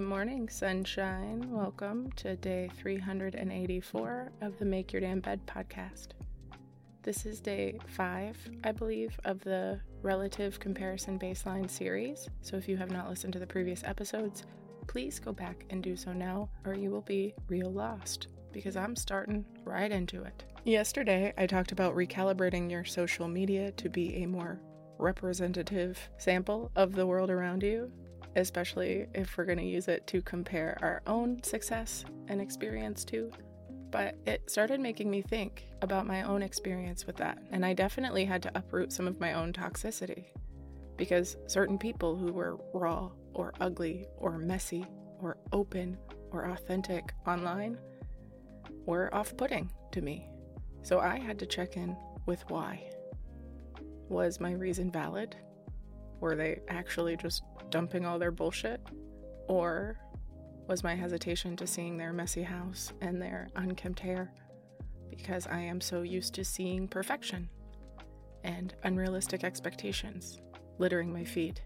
Good morning, sunshine. Welcome to day 384 of the Make Your Damn Bed podcast. This is day five, I believe, of the relative comparison baseline series. So if you have not listened to the previous episodes, please go back and do so now, or you will be real lost because I'm starting right into it. Yesterday, I talked about recalibrating your social media to be a more representative sample of the world around you especially if we're going to use it to compare our own success and experience to. But it started making me think about my own experience with that. And I definitely had to uproot some of my own toxicity because certain people who were raw or ugly or messy or open or authentic online were off putting to me. So I had to check in with why. Was my reason valid? Were they actually just dumping all their bullshit? Or was my hesitation to seeing their messy house and their unkempt hair because I am so used to seeing perfection and unrealistic expectations littering my feed?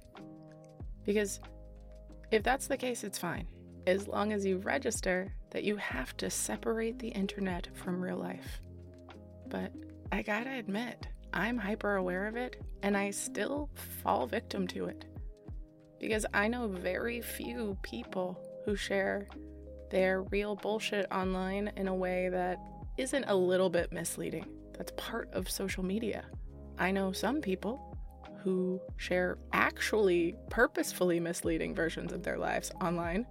Because if that's the case, it's fine, as long as you register that you have to separate the internet from real life. But I gotta admit, I'm hyper aware of it and I still fall victim to it because I know very few people who share their real bullshit online in a way that isn't a little bit misleading. That's part of social media. I know some people who share actually purposefully misleading versions of their lives online,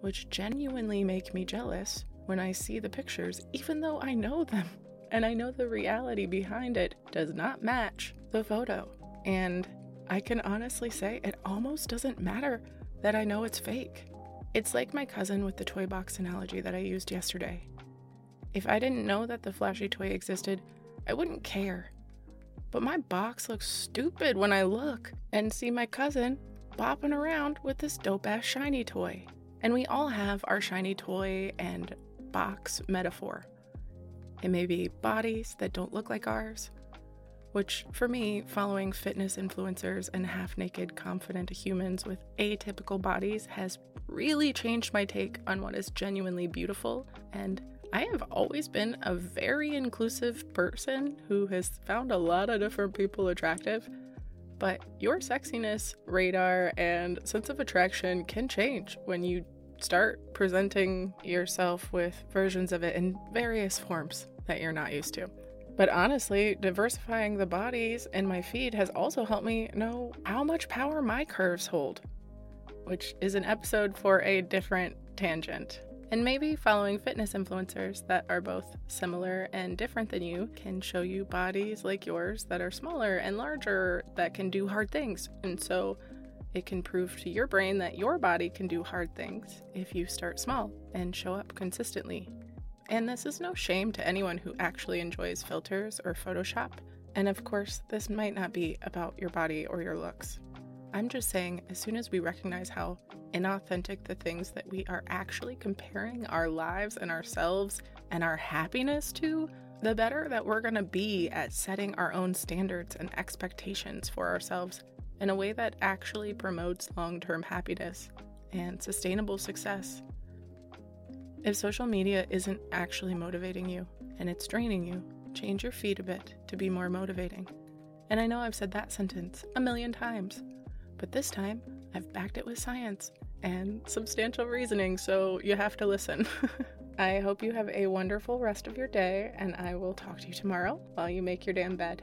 which genuinely make me jealous when I see the pictures, even though I know them and I know the reality behind it does not match the photo. And I can honestly say it almost doesn't matter that I know it's fake. It's like my cousin with the toy box analogy that I used yesterday. If I didn't know that the flashy toy existed, I wouldn't care. But my box looks stupid when I look and see my cousin bopping around with this dope ass shiny toy. And we all have our shiny toy and box metaphor. It may be bodies that don't look like ours, which for me, following fitness influencers and half naked, confident humans with atypical bodies has really changed my take on what is genuinely beautiful. And I have always been a very inclusive person who has found a lot of different people attractive. But your sexiness, radar, and sense of attraction can change when you start presenting yourself with versions of it in various forms that you're not used to. But honestly, diversifying the bodies in my feed has also helped me know how much power my curves hold, which is an episode for a different tangent. And maybe following fitness influencers that are both similar and different than you can show you bodies like yours that are smaller and larger that can do hard things. And so it can prove to your brain that your body can do hard things if you start small and show up consistently and this is no shame to anyone who actually enjoys filters or Photoshop. And of course, this might not be about your body or your looks. I'm just saying, as soon as we recognize how inauthentic the things that we are actually comparing our lives and ourselves and our happiness to, the better that we're going to be at setting our own standards and expectations for ourselves in a way that actually promotes long term happiness and sustainable success. If social media isn't actually motivating you and it's draining you, change your feed a bit to be more motivating. And I know I've said that sentence a million times, but this time I've backed it with science and substantial reasoning, so you have to listen. I hope you have a wonderful rest of your day, and I will talk to you tomorrow while you make your damn bed.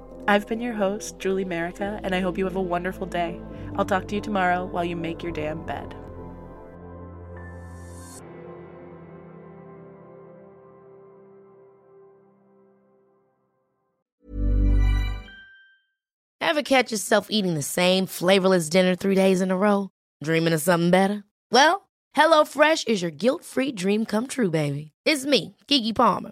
I've been your host, Julie Merica, and I hope you have a wonderful day. I'll talk to you tomorrow while you make your damn bed. Ever catch yourself eating the same flavorless dinner three days in a row? Dreaming of something better? Well, HelloFresh is your guilt free dream come true, baby. It's me, Keke Palmer.